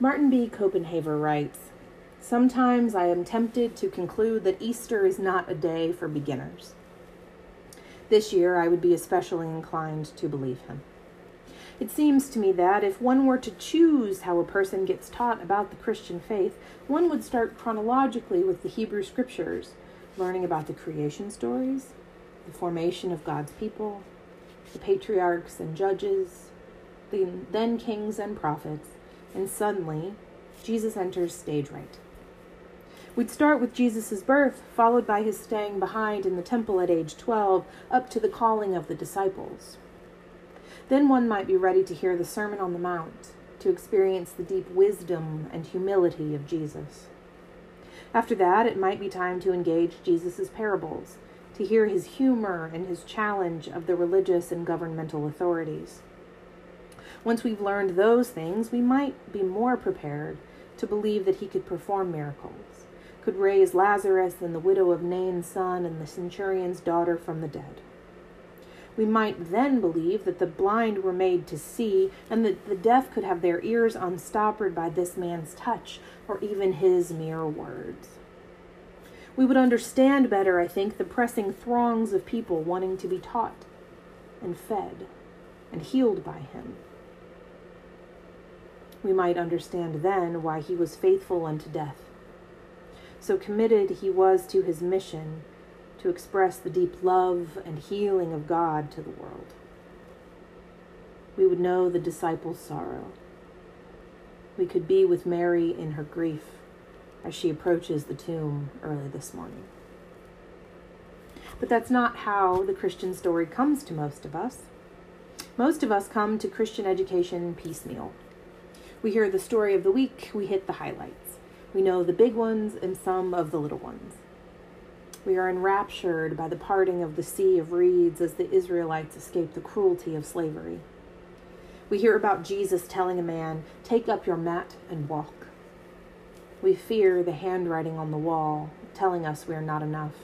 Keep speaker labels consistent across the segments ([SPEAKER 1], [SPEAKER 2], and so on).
[SPEAKER 1] Martin B. Copenhaver writes Sometimes I am tempted to conclude that Easter is not a day for beginners. This year I would be especially inclined to believe him. It seems to me that if one were to choose how a person gets taught about the Christian faith, one would start chronologically with the Hebrew Scriptures, learning about the creation stories, the formation of God's people, the patriarchs and judges, the then kings and prophets, and suddenly Jesus enters stage right. We'd start with Jesus' birth, followed by his staying behind in the temple at age 12, up to the calling of the disciples. Then one might be ready to hear the Sermon on the Mount, to experience the deep wisdom and humility of Jesus. After that, it might be time to engage Jesus' parables, to hear his humor and his challenge of the religious and governmental authorities. Once we've learned those things, we might be more prepared to believe that he could perform miracles, could raise Lazarus and the widow of Nain's son and the centurion's daughter from the dead. We might then believe that the blind were made to see, and that the deaf could have their ears unstoppered by this man's touch, or even his mere words. We would understand better, I think, the pressing throngs of people wanting to be taught and fed and healed by him. We might understand then why he was faithful unto death. So committed he was to his mission to express the deep love and healing of God to the world. We would know the disciples' sorrow. We could be with Mary in her grief as she approaches the tomb early this morning. But that's not how the Christian story comes to most of us. Most of us come to Christian education piecemeal. We hear the story of the week, we hit the highlights. We know the big ones and some of the little ones. We are enraptured by the parting of the sea of reeds as the Israelites escape the cruelty of slavery. We hear about Jesus telling a man, Take up your mat and walk. We fear the handwriting on the wall telling us we are not enough.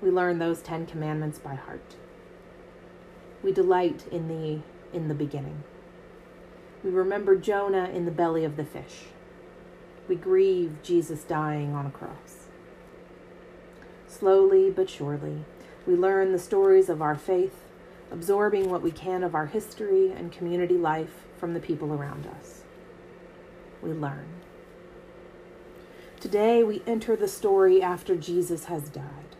[SPEAKER 1] We learn those Ten Commandments by heart. We delight in the in the beginning. We remember Jonah in the belly of the fish. We grieve Jesus dying on a cross. Slowly but surely, we learn the stories of our faith, absorbing what we can of our history and community life from the people around us. We learn. Today we enter the story after Jesus has died.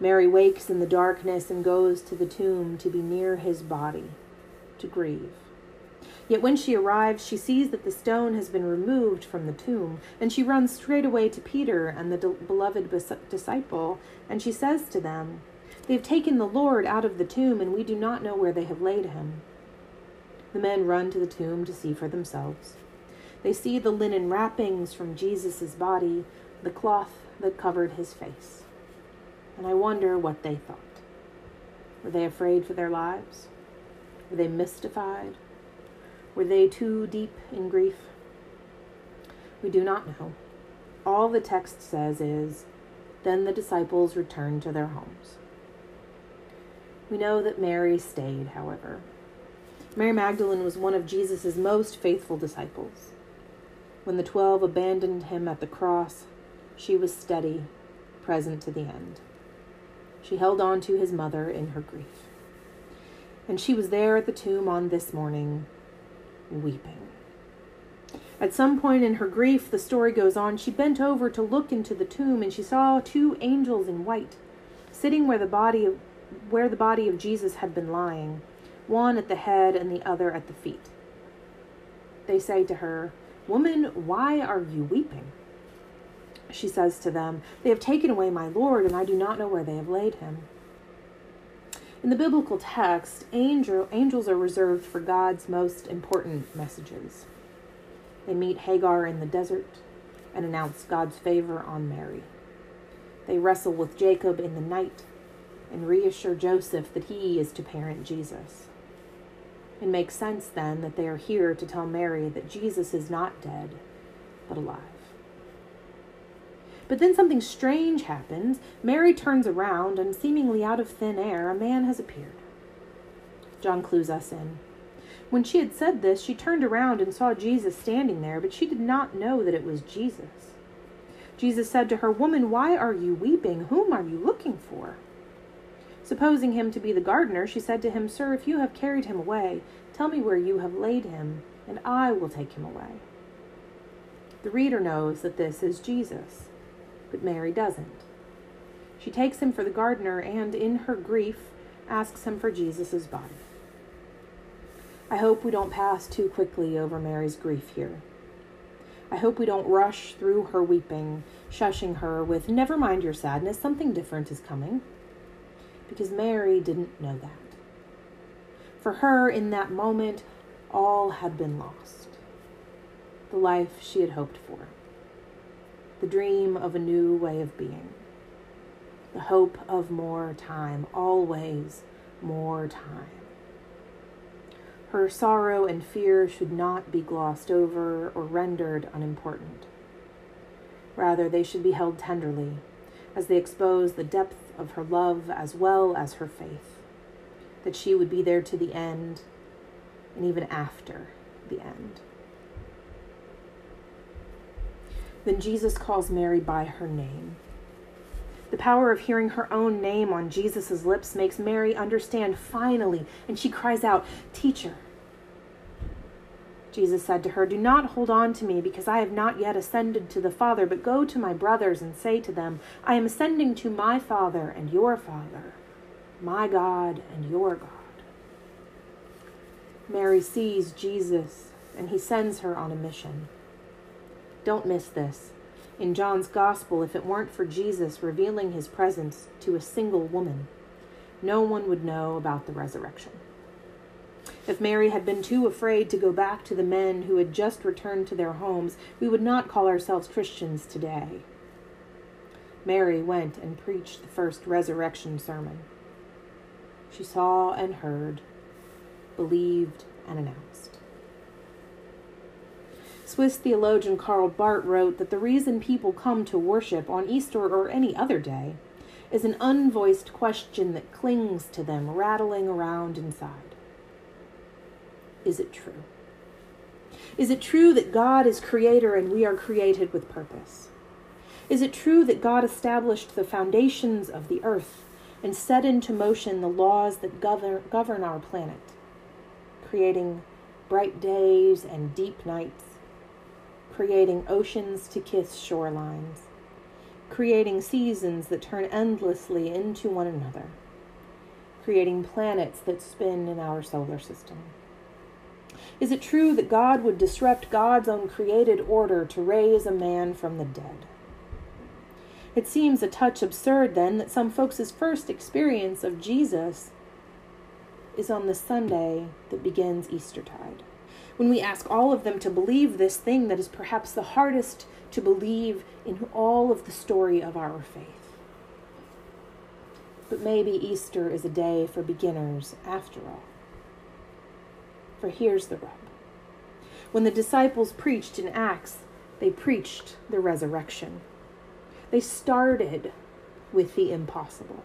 [SPEAKER 1] Mary wakes in the darkness and goes to the tomb to be near his body, to grieve. Yet when she arrives, she sees that the stone has been removed from the tomb, and she runs straight away to Peter and the beloved disciple, and she says to them, They have taken the Lord out of the tomb, and we do not know where they have laid him. The men run to the tomb to see for themselves. They see the linen wrappings from Jesus' body, the cloth that covered his face. And I wonder what they thought. Were they afraid for their lives? Were they mystified? Were they too deep in grief? We do not know. All the text says is, Then the disciples returned to their homes. We know that Mary stayed, however. Mary Magdalene was one of Jesus' most faithful disciples. When the twelve abandoned him at the cross, she was steady, present to the end. She held on to his mother in her grief. And she was there at the tomb on this morning, weeping. At some point in her grief, the story goes on, she bent over to look into the tomb and she saw two angels in white sitting where the body of where the body of Jesus had been lying, one at the head and the other at the feet. They say to her, Woman, why are you weeping? She says to them, They have taken away my Lord, and I do not know where they have laid him. In the biblical text, angel, angels are reserved for God's most important messages. They meet Hagar in the desert and announce God's favor on Mary. They wrestle with Jacob in the night and reassure Joseph that he is to parent Jesus. It makes sense then that they are here to tell Mary that Jesus is not dead, but alive. But then something strange happens. Mary turns around, and seemingly out of thin air, a man has appeared. John clues us in. When she had said this, she turned around and saw Jesus standing there, but she did not know that it was Jesus. Jesus said to her, Woman, why are you weeping? Whom are you looking for? Supposing him to be the gardener, she said to him, Sir, if you have carried him away, tell me where you have laid him, and I will take him away. The reader knows that this is Jesus, but Mary doesn't. She takes him for the gardener and, in her grief, asks him for Jesus' body. I hope we don't pass too quickly over Mary's grief here. I hope we don't rush through her weeping, shushing her with, Never mind your sadness, something different is coming because Mary didn't know that. For her, in that moment, all had been lost. The life she had hoped for, the dream of a new way of being, the hope of more time, always more time. Her sorrow and fear should not be glossed over or rendered unimportant. Rather, they should be held tenderly as they expose the depth of her love as well as her faith, that she would be there to the end and even after the end. Then Jesus calls Mary by her name. The power of hearing her own name on Jesus' lips makes Mary understand finally, and she cries out, Teacher. Jesus said to her, Do not hold on to me, because I have not yet ascended to the Father, but go to my brothers and say to them, I am ascending to my Father and your Father, my God and your God. Mary sees Jesus, and he sends her on a mission. Don't miss this. In John's Gospel, if it weren't for Jesus revealing his presence to a single woman, no one would know about the resurrection. If Mary had been too afraid to go back to the men who had just returned to their homes, we would not call ourselves Christians today. Mary went and preached the first resurrection sermon. She saw and heard, believed and announced. Swiss theologian Karl Barth wrote that the reason people come to worship on Easter or any other day is an unvoiced question that clings to them, rattling around inside. Is it true? Is it true that God is creator and we are created with purpose? Is it true that God established the foundations of the earth and set into motion the laws that govern, govern our planet, creating bright days and deep nights, creating oceans to kiss shorelines, creating seasons that turn endlessly into one another, creating planets that spin in our solar system? Is it true that God would disrupt God's own created order to raise a man from the dead? It seems a touch absurd, then, that some folks' first experience of Jesus is on the Sunday that begins Eastertide. When we ask all of them to believe this thing that is perhaps the hardest to believe in all of the story of our faith. But maybe Easter is a day for beginners after all. For here's the rub. When the disciples preached in Acts, they preached the resurrection. They started with the impossible.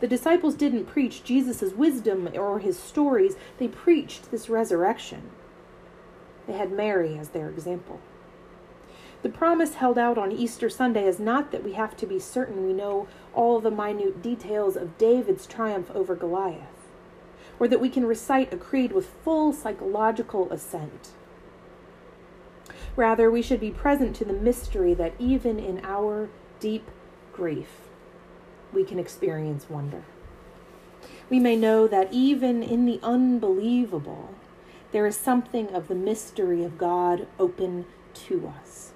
[SPEAKER 1] The disciples didn't preach Jesus' wisdom or his stories, they preached this resurrection. They had Mary as their example. The promise held out on Easter Sunday is not that we have to be certain we know all the minute details of David's triumph over Goliath or that we can recite a creed with full psychological assent. Rather, we should be present to the mystery that even in our deep grief, we can experience wonder. We may know that even in the unbelievable, there is something of the mystery of God open to us.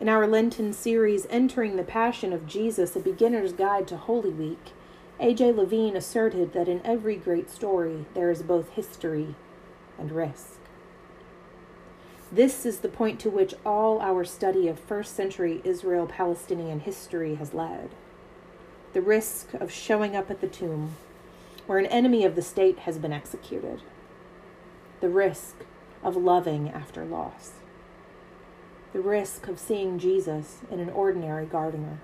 [SPEAKER 1] In our Lenten series, Entering the Passion of Jesus, a beginner's guide to Holy Week, A.J. Levine asserted that in every great story there is both history and risk. This is the point to which all our study of first century Israel Palestinian history has led. The risk of showing up at the tomb where an enemy of the state has been executed. The risk of loving after loss. The risk of seeing Jesus in an ordinary gardener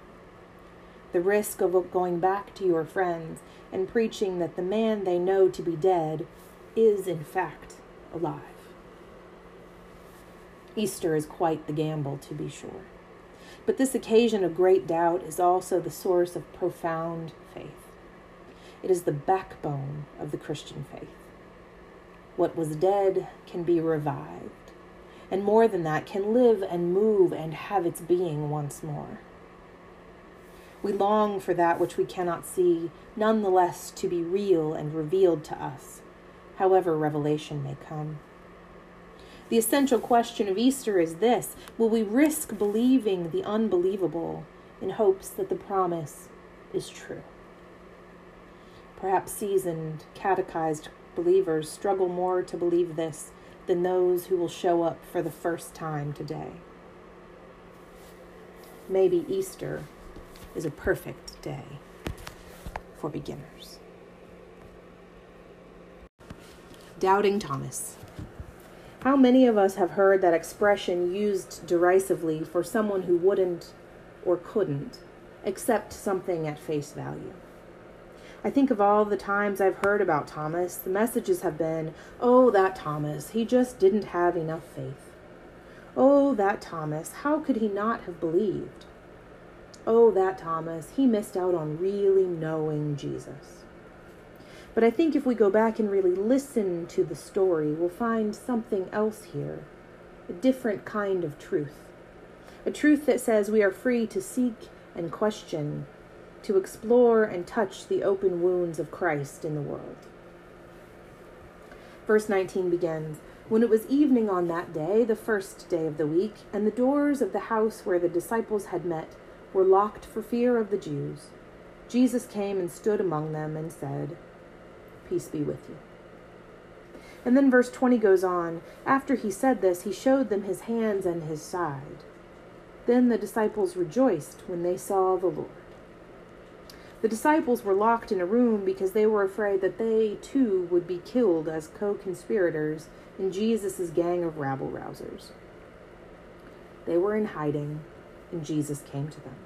[SPEAKER 1] the risk of going back to your friends and preaching that the man they know to be dead is, in fact, alive. Easter is quite the gamble, to be sure. But this occasion of great doubt is also the source of profound faith. It is the backbone of the Christian faith. What was dead can be revived, and more than that, can live and move and have its being once more. We long for that which we cannot see, nonetheless to be real and revealed to us, however revelation may come. The essential question of Easter is this Will we risk believing the unbelievable in hopes that the promise is true? Perhaps seasoned, catechized believers struggle more to believe this than those who will show up for the first time today. Maybe Easter is a perfect day for beginners. Doubting Thomas. How many of us have heard that expression used derisively for someone who wouldn't or couldn't accept something at face value? I think of all the times I've heard about Thomas, the messages have been, Oh, that Thomas, he just didn't have enough faith. Oh, that Thomas, how could he not have believed? Oh, that Thomas, he missed out on really knowing Jesus. But I think if we go back and really listen to the story, we'll find something else here a different kind of truth. A truth that says we are free to seek and question, to explore and touch the open wounds of Christ in the world. Verse 19 begins When it was evening on that day, the first day of the week, and the doors of the house where the disciples had met were locked for fear of the Jews, Jesus came and stood among them and said, Peace be with you. And then verse 20 goes on After he said this, he showed them his hands and his side. Then the disciples rejoiced when they saw the Lord. The disciples were locked in a room because they were afraid that they too would be killed as co conspirators in Jesus' gang of rabble rousers. They were in hiding, and Jesus came to them.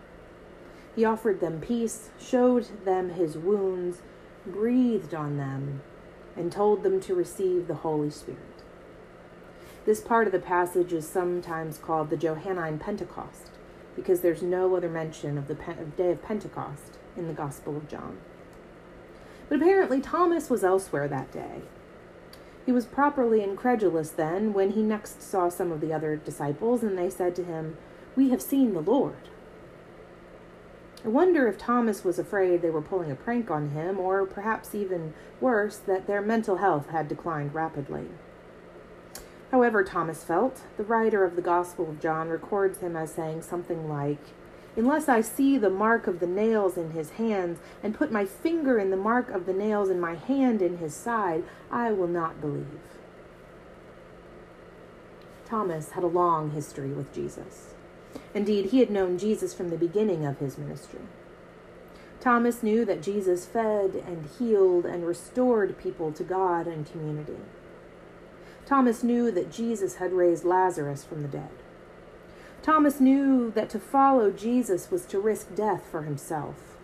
[SPEAKER 1] He offered them peace, showed them his wounds, breathed on them, and told them to receive the Holy Spirit. This part of the passage is sometimes called the Johannine Pentecost because there's no other mention of the day of Pentecost in the Gospel of John. But apparently, Thomas was elsewhere that day. He was properly incredulous then when he next saw some of the other disciples, and they said to him, We have seen the Lord. I wonder if Thomas was afraid they were pulling a prank on him, or perhaps even worse, that their mental health had declined rapidly. However, Thomas felt, the writer of the Gospel of John records him as saying something like, Unless I see the mark of the nails in his hands, and put my finger in the mark of the nails and my hand in his side, I will not believe. Thomas had a long history with Jesus. Indeed, he had known Jesus from the beginning of his ministry. Thomas knew that Jesus fed and healed and restored people to God and community. Thomas knew that Jesus had raised Lazarus from the dead. Thomas knew that to follow Jesus was to risk death for himself.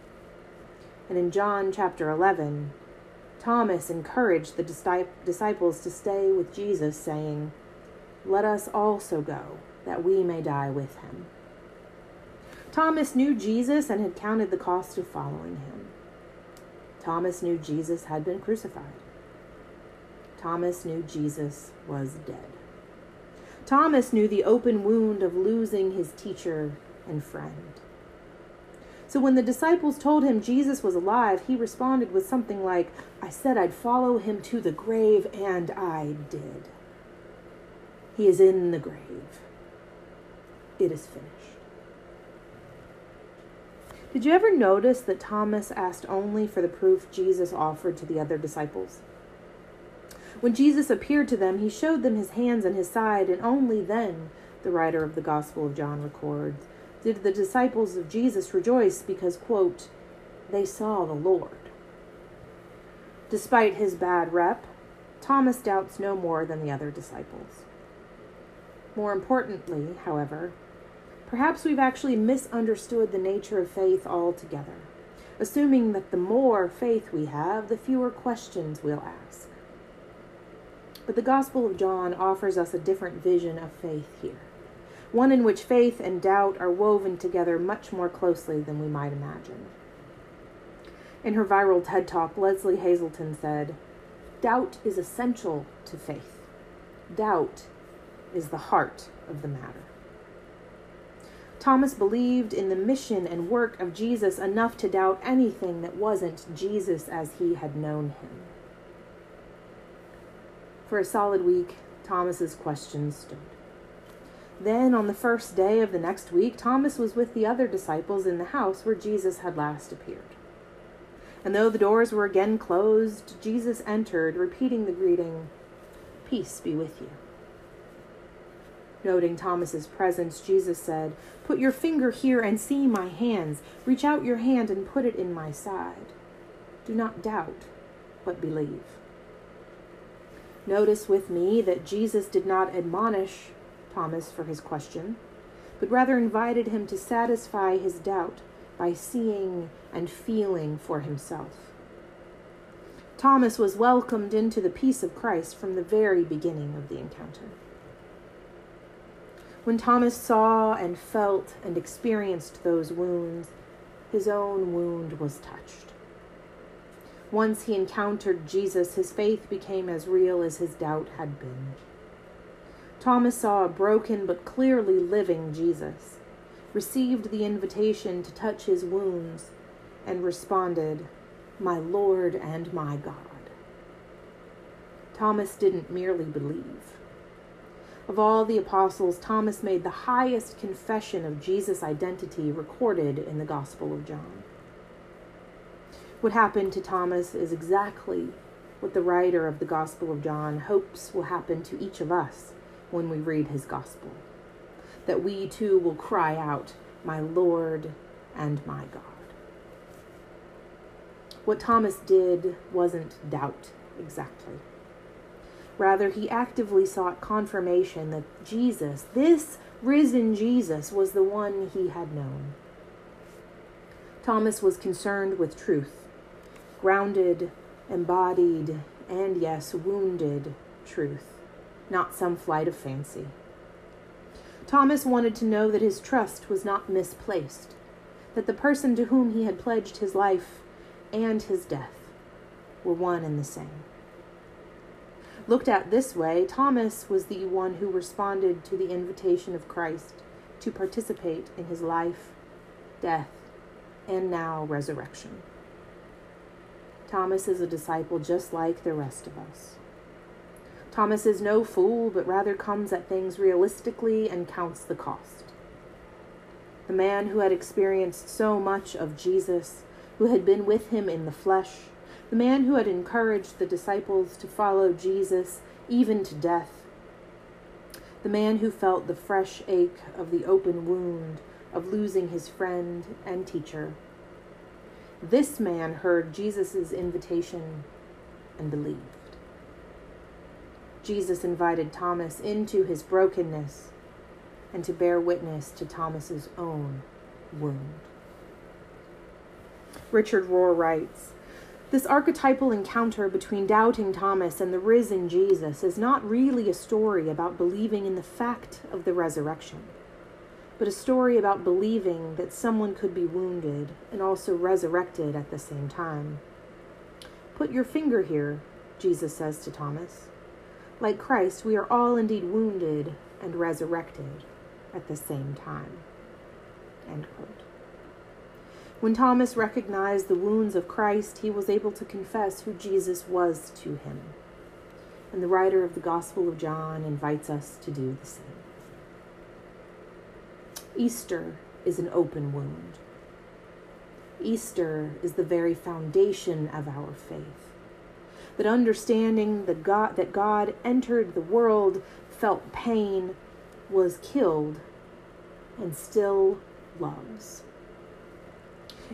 [SPEAKER 1] And in John chapter 11, Thomas encouraged the disciples to stay with Jesus, saying, Let us also go that we may die with him. Thomas knew Jesus and had counted the cost of following him. Thomas knew Jesus had been crucified. Thomas knew Jesus was dead. Thomas knew the open wound of losing his teacher and friend. So when the disciples told him Jesus was alive, he responded with something like, I said I'd follow him to the grave, and I did. He is in the grave it is finished. Did you ever notice that Thomas asked only for the proof Jesus offered to the other disciples? When Jesus appeared to them, he showed them his hands and his side, and only then, the writer of the Gospel of John records, did the disciples of Jesus rejoice because, quote, they saw the Lord. Despite his bad rep, Thomas doubts no more than the other disciples. More importantly, however, Perhaps we've actually misunderstood the nature of faith altogether, assuming that the more faith we have, the fewer questions we'll ask. But the Gospel of John offers us a different vision of faith here, one in which faith and doubt are woven together much more closely than we might imagine. In her viral TED Talk, Lesley Hazleton said, Doubt is essential to faith. Doubt is the heart of the matter. Thomas believed in the mission and work of Jesus enough to doubt anything that wasn't Jesus as he had known him. For a solid week, Thomas's questions stood. Then, on the first day of the next week, Thomas was with the other disciples in the house where Jesus had last appeared. And though the doors were again closed, Jesus entered, repeating the greeting, Peace be with you. Noting Thomas's presence, Jesus said, Put your finger here and see my hands. Reach out your hand and put it in my side. Do not doubt, but believe. Notice with me that Jesus did not admonish Thomas for his question, but rather invited him to satisfy his doubt by seeing and feeling for himself. Thomas was welcomed into the peace of Christ from the very beginning of the encounter. When Thomas saw and felt and experienced those wounds, his own wound was touched. Once he encountered Jesus, his faith became as real as his doubt had been. Thomas saw a broken but clearly living Jesus received the invitation to touch his wounds, and responded, My Lord and my God. Thomas didn't merely believe. Of all the apostles, Thomas made the highest confession of Jesus' identity recorded in the Gospel of John. What happened to Thomas is exactly what the writer of the Gospel of John hopes will happen to each of us when we read his Gospel that we too will cry out, My Lord and my God. What Thomas did wasn't doubt exactly. Rather, he actively sought confirmation that Jesus, this risen Jesus, was the one he had known. Thomas was concerned with truth, grounded, embodied, and yes, wounded truth, not some flight of fancy. Thomas wanted to know that his trust was not misplaced, that the person to whom he had pledged his life and his death were one and the same. Looked at this way, Thomas was the one who responded to the invitation of Christ to participate in his life, death, and now resurrection. Thomas is a disciple just like the rest of us. Thomas is no fool, but rather comes at things realistically and counts the cost. The man who had experienced so much of Jesus, who had been with him in the flesh, the man who had encouraged the disciples to follow Jesus even to death, the man who felt the fresh ache of the open wound of losing his friend and teacher. This man heard Jesus' invitation and believed. Jesus invited Thomas into his brokenness and to bear witness to Thomas's own wound. Richard Rohr writes, this archetypal encounter between doubting Thomas and the risen Jesus is not really a story about believing in the fact of the resurrection, but a story about believing that someone could be wounded and also resurrected at the same time. Put your finger here, Jesus says to Thomas. Like Christ, we are all indeed wounded and resurrected at the same time. When Thomas recognized the wounds of Christ, he was able to confess who Jesus was to him. And the writer of the Gospel of John invites us to do the same. Easter is an open wound. Easter is the very foundation of our faith that understanding that God, that God entered the world, felt pain, was killed, and still loves.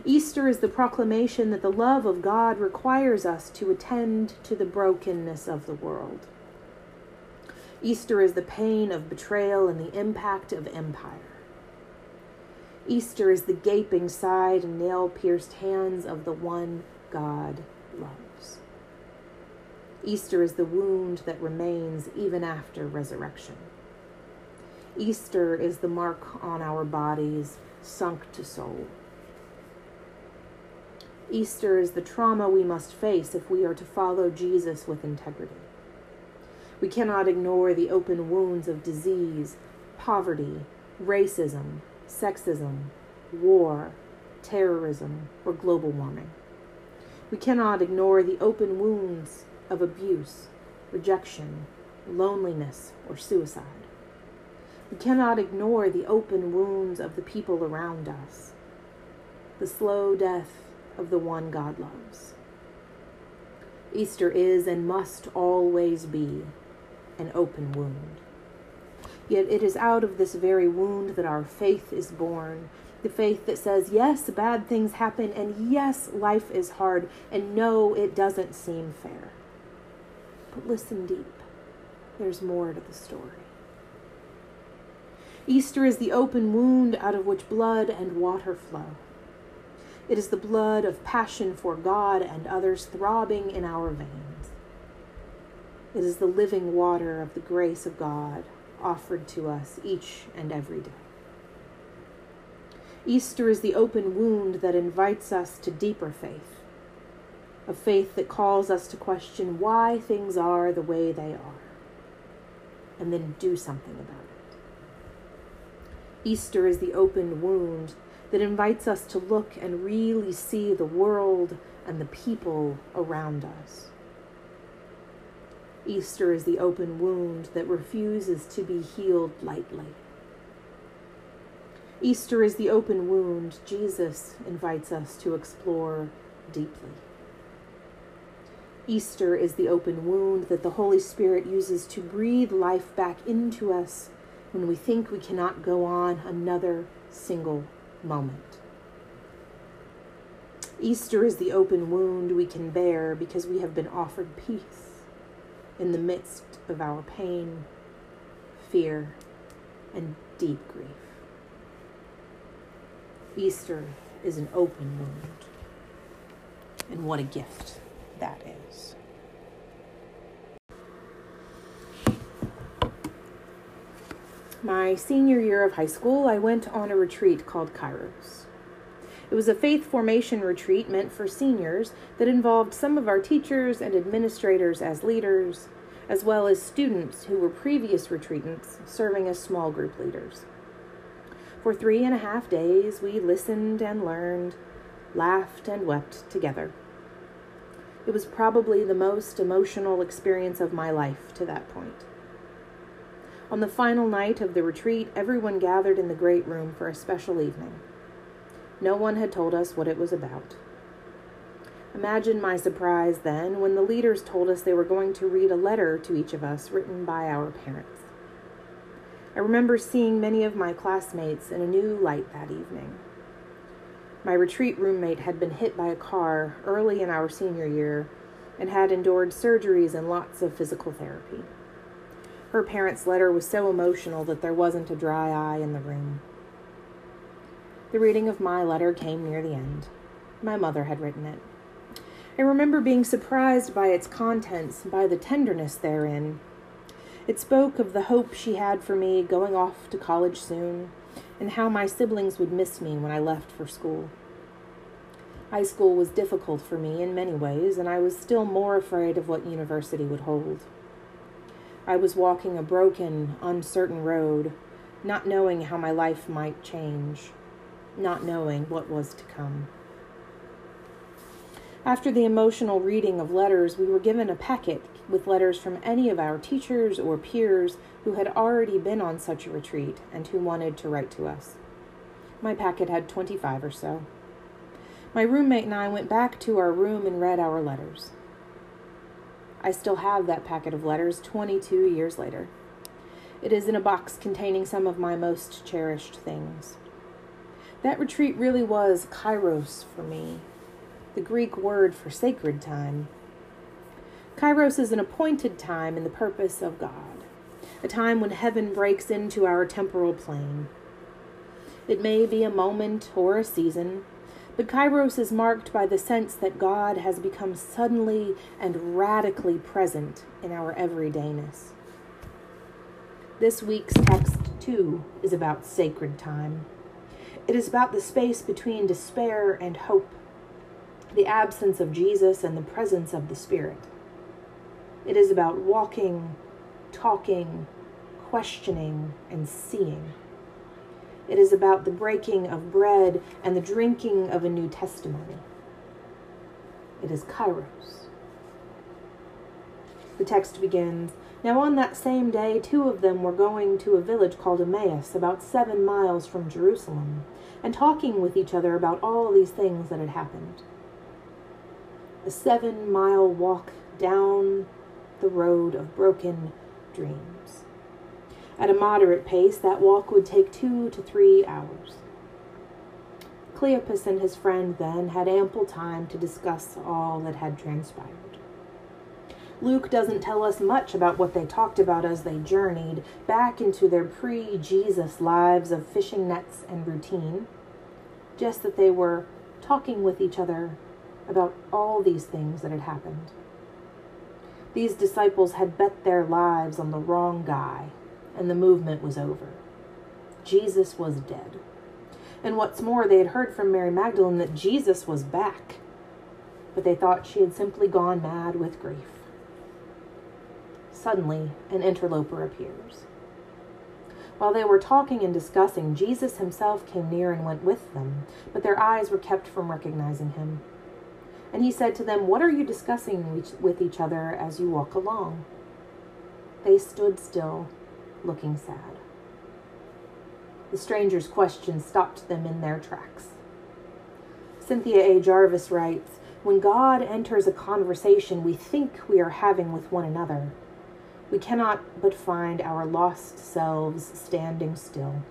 [SPEAKER 1] Easter is the proclamation that the love of God requires us to attend to the brokenness of the world. Easter is the pain of betrayal and the impact of empire. Easter is the gaping side and nail pierced hands of the one God loves. Easter is the wound that remains even after resurrection. Easter is the mark on our bodies sunk to soul. Easter is the trauma we must face if we are to follow Jesus with integrity. We cannot ignore the open wounds of disease, poverty, racism, sexism, war, terrorism, or global warming. We cannot ignore the open wounds of abuse, rejection, loneliness, or suicide. We cannot ignore the open wounds of the people around us, the slow death of the one God loves. Easter is and must always be an open wound. Yet it is out of this very wound that our faith is born. The faith that says, yes, bad things happen, and yes, life is hard, and no, it doesn't seem fair. But listen deep. There's more to the story. Easter is the open wound out of which blood and water flow. It is the blood of passion for God and others throbbing in our veins. It is the living water of the grace of God offered to us each and every day. Easter is the open wound that invites us to deeper faith, a faith that calls us to question why things are the way they are, and then do something about it. Easter is the open wound that invites us to look and really see the world and the people around us. Easter is the open wound that refuses to be healed lightly. Easter is the open wound Jesus invites us to explore deeply. Easter is the open wound that the Holy Spirit uses to breathe life back into us when we think we cannot go on another single moment. Easter is the open wound we can bear because we have been offered peace in the midst of our pain, fear, and deep grief. Easter is an open wound. And what a gift that is. My senior year of high school, I went on a retreat called Kairos. It was a faith formation retreat meant for seniors that involved some of our teachers and administrators as leaders, as well as students who were previous retreatants serving as small group leaders. For three and a half days, we listened and learned, laughed and wept together. It was probably the most emotional experience of my life to that point. On the final night of the retreat, everyone gathered in the great room for a special evening. No one had told us what it was about. Imagine my surprise then when the leaders told us they were going to read a letter to each of us written by our parents. I remember seeing many of my classmates in a new light that evening. My retreat roommate had been hit by a car early in our senior year and had endured surgeries and lots of physical therapy. Her parents' letter was so emotional that there wasn't a dry eye in the room. The reading of my letter came near the end. My mother had written it. I remember being surprised by its contents, by the tenderness therein. It spoke of the hope she had for me going off to college soon, and how my siblings would miss me when I left for school. High school was difficult for me in many ways, and I was still more afraid of what university would hold. I was walking a broken, uncertain road, not knowing how my life might change, not knowing what was to come. After the emotional reading of letters, we were given a packet with letters from any of our teachers or peers who had already been on such a retreat and who wanted to write to us. My packet had 25 or so. My roommate and I went back to our room and read our letters. I still have that packet of letters 22 years later. It is in a box containing some of my most cherished things. That retreat really was kairos for me, the Greek word for sacred time. Kairos is an appointed time in the purpose of God, a time when heaven breaks into our temporal plane. It may be a moment or a season, But Kairos is marked by the sense that God has become suddenly and radically present in our everydayness. This week's text, too, is about sacred time. It is about the space between despair and hope, the absence of Jesus and the presence of the Spirit. It is about walking, talking, questioning, and seeing. It is about the breaking of bread and the drinking of a new testimony. It is Kairos. The text begins Now on that same day, two of them were going to a village called Emmaus, about seven miles from Jerusalem, and talking with each other about all these things that had happened. A seven mile walk down the road of broken dreams. At a moderate pace, that walk would take two to three hours. Cleopas and his friend then had ample time to discuss all that had transpired. Luke doesn't tell us much about what they talked about as they journeyed back into their pre Jesus lives of fishing nets and routine, just that they were talking with each other about all these things that had happened. These disciples had bet their lives on the wrong guy and the movement was over. Jesus was dead. And what's more, they had heard from Mary Magdalene that Jesus was back, but they thought she had simply gone mad with grief. Suddenly, an interloper appears. While they were talking and discussing, Jesus himself came near and went with them, but their eyes were kept from recognizing him. And he said to them, What are you discussing with each other as you walk along? They stood still looking sad. The stranger's question stopped them in their tracks. Cynthia A. Jarvis writes When God enters a conversation we think we are having with one another, we cannot but find our lost selves standing still.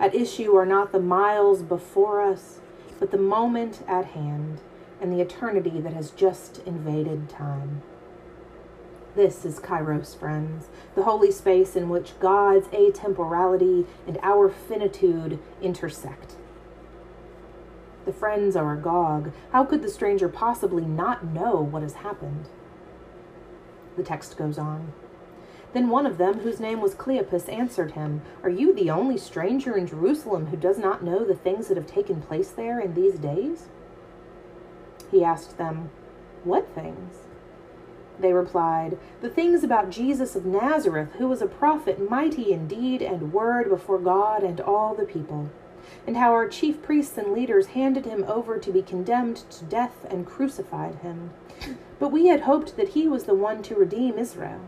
[SPEAKER 1] At issue are not the miles before us, but the moment at hand and the eternity that has just invaded time. This is Kairos, friends, the holy space in which God's atemporality and our finitude intersect. The friends are agog. How could the stranger possibly not know what has happened? The text goes on. Then one of them, whose name was Cleopas, answered him, Are you the only stranger in Jerusalem who does not know the things that have taken place there in these days? He asked them, What things? They replied, The things about Jesus of Nazareth, who was a prophet, mighty in deed and word before God and all the people, and how our chief priests and leaders handed him over to be condemned to death and crucified him. But we had hoped that he was the one to redeem Israel.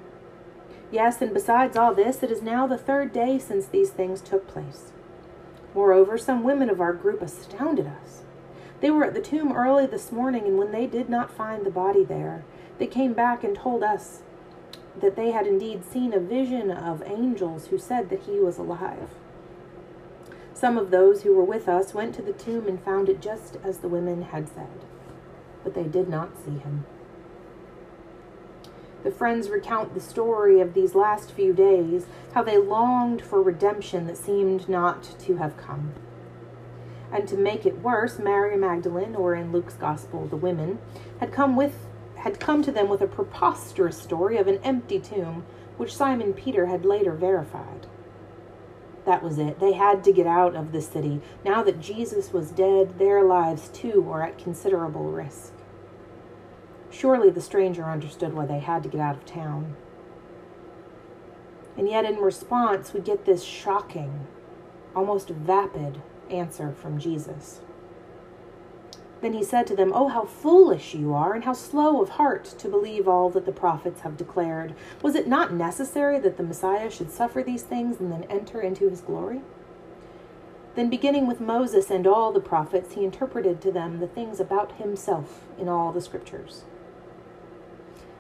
[SPEAKER 1] Yes, and besides all this, it is now the third day since these things took place. Moreover, some women of our group astounded us. They were at the tomb early this morning, and when they did not find the body there, they came back and told us that they had indeed seen a vision of angels who said that he was alive. Some of those who were with us went to the tomb and found it just as the women had said, but they did not see him. The friends recount the story of these last few days, how they longed for redemption that seemed not to have come. And to make it worse, Mary Magdalene, or in Luke's Gospel, the women, had come with had come to them with a preposterous story of an empty tomb, which Simon Peter had later verified. That was it. They had to get out of the city. Now that Jesus was dead, their lives too were at considerable risk. Surely the stranger understood why they had to get out of town. And yet, in response, we get this shocking, almost vapid answer from Jesus. Then he said to them, Oh, how foolish you are, and how slow of heart to believe all that the prophets have declared. Was it not necessary that the Messiah should suffer these things and then enter into his glory? Then, beginning with Moses and all the prophets, he interpreted to them the things about himself in all the scriptures.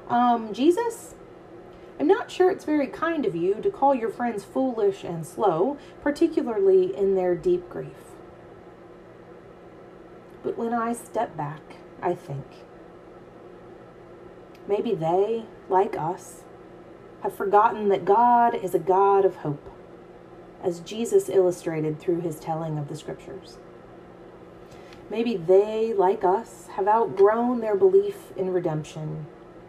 [SPEAKER 1] Um, Jesus? I'm not sure it's very kind of you to call your friends foolish and slow, particularly in their deep grief. But when I step back, I think maybe they, like us, have forgotten that God is a God of hope, as Jesus illustrated through his telling of the scriptures. Maybe they, like us, have outgrown their belief in redemption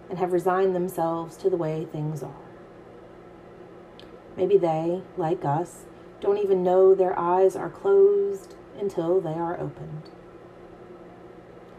[SPEAKER 1] and have resigned themselves to the way things are. Maybe they, like us, don't even know their eyes are closed until they are opened.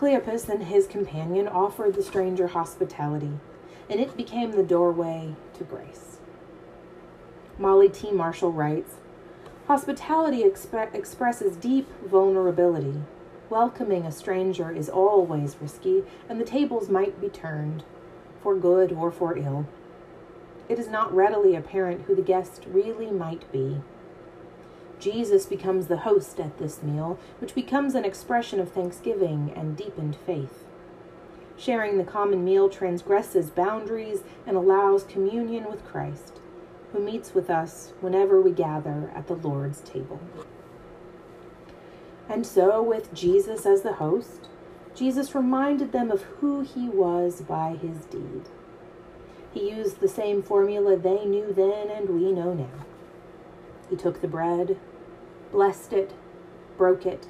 [SPEAKER 1] Cleopas and his companion offered the stranger hospitality, and it became the doorway to grace. Molly T. Marshall writes Hospitality exp- expresses deep vulnerability. Welcoming a stranger is always risky, and the tables might be turned, for good or for ill. It is not readily apparent who the guest really might be. Jesus becomes the host at this meal, which becomes an expression of thanksgiving and deepened faith. Sharing the common meal transgresses boundaries and allows communion with Christ, who meets with us whenever we gather at the Lord's table. And so, with Jesus as the host, Jesus reminded them of who he was by his deed. He used the same formula they knew then and we know now. He took the bread, blessed it, broke it,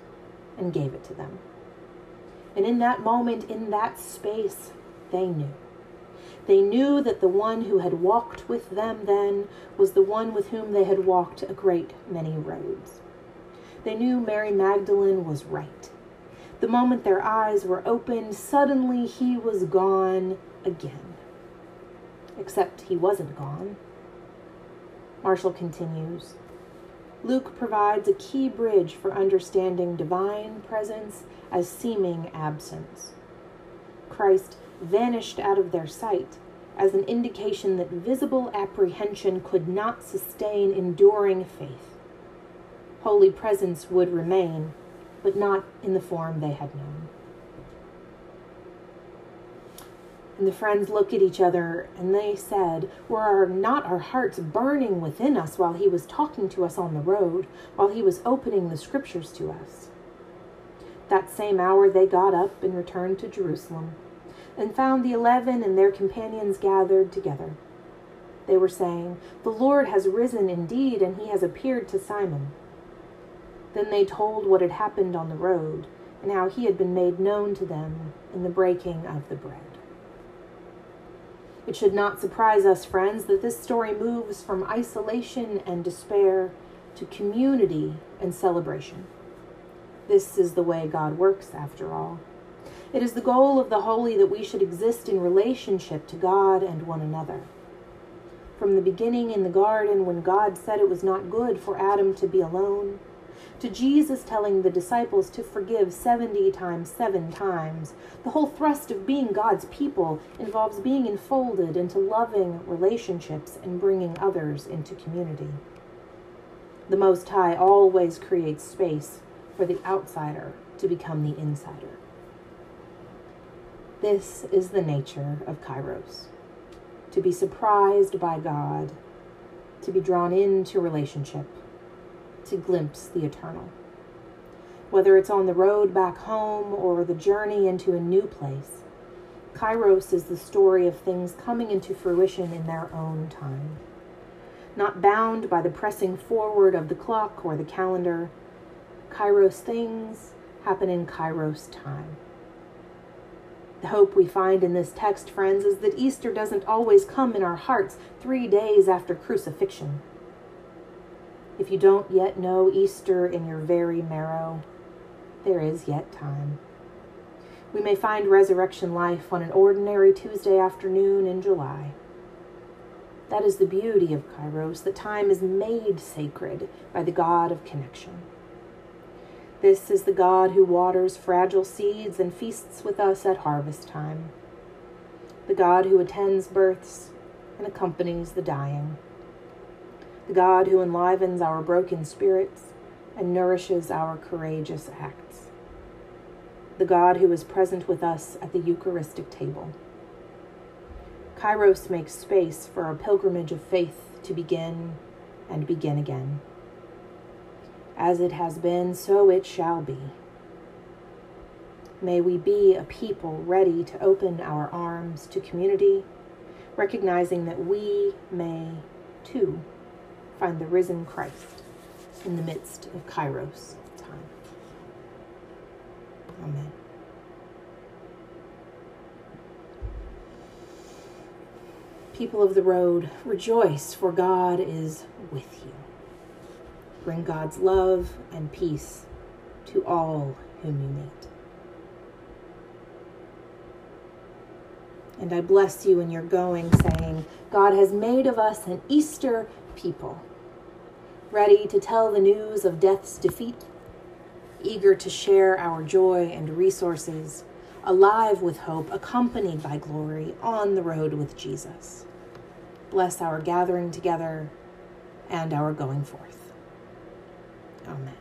[SPEAKER 1] and gave it to them. And in that moment, in that space, they knew. They knew that the one who had walked with them then was the one with whom they had walked a great many roads. They knew Mary Magdalene was right. The moment their eyes were opened, suddenly he was gone again. Except he wasn't gone. Marshall continues. Luke provides a key bridge for understanding divine presence as seeming absence. Christ vanished out of their sight as an indication that visible apprehension could not sustain enduring faith. Holy presence would remain, but not in the form they had known. And the friends looked at each other and they said, Were not our hearts burning within us while he was talking to us on the road, while he was opening the scriptures to us? That same hour they got up and returned to Jerusalem, and found the eleven and their companions gathered together. They were saying, The Lord has risen indeed, and he has appeared to Simon. Then they told what had happened on the road, and how he had been made known to them in the breaking of the bread. It should not surprise us, friends, that this story moves from isolation and despair to community and celebration. This is the way God works, after all. It is the goal of the holy that we should exist in relationship to God and one another. From the beginning in the garden, when God said it was not good for Adam to be alone, to Jesus telling the disciples to forgive 70 times, seven times. The whole thrust of being God's people involves being enfolded into loving relationships and bringing others into community. The Most High always creates space for the outsider to become the insider. This is the nature of Kairos to be surprised by God, to be drawn into relationship to glimpse the eternal. Whether it's on the road back home or the journey into a new place, Kairos is the story of things coming into fruition in their own time. Not bound by the pressing forward of the clock or the calendar, Kairos things happen in Kairos time. The hope we find in this text, friends, is that Easter doesn't always come in our hearts three days after crucifixion. If you don't yet know Easter in your very marrow, there is yet time. We may find resurrection life on an ordinary Tuesday afternoon in July. That is the beauty of Kairos, that time is made sacred by the God of connection. This is the God who waters fragile seeds and feasts with us at harvest time. The God who attends births and accompanies the dying God who enlivens our broken spirits and nourishes our courageous acts. the God who is present with us at the Eucharistic table. Kairos makes space for our pilgrimage of faith to begin and begin again. As it has been, so it shall be. May we be a people ready to open our arms to community, recognizing that we may, too, find the risen Christ in the midst of Kairos time. Amen. People of the road, rejoice, for God is with you. Bring God's love and peace to all whom you meet. And I bless you in your going, saying, God has made of us an Easter people, ready to tell the news of death's defeat, eager to share our joy and resources, alive with hope, accompanied by glory, on the road with Jesus bless our gathering together and our going forth. Amen.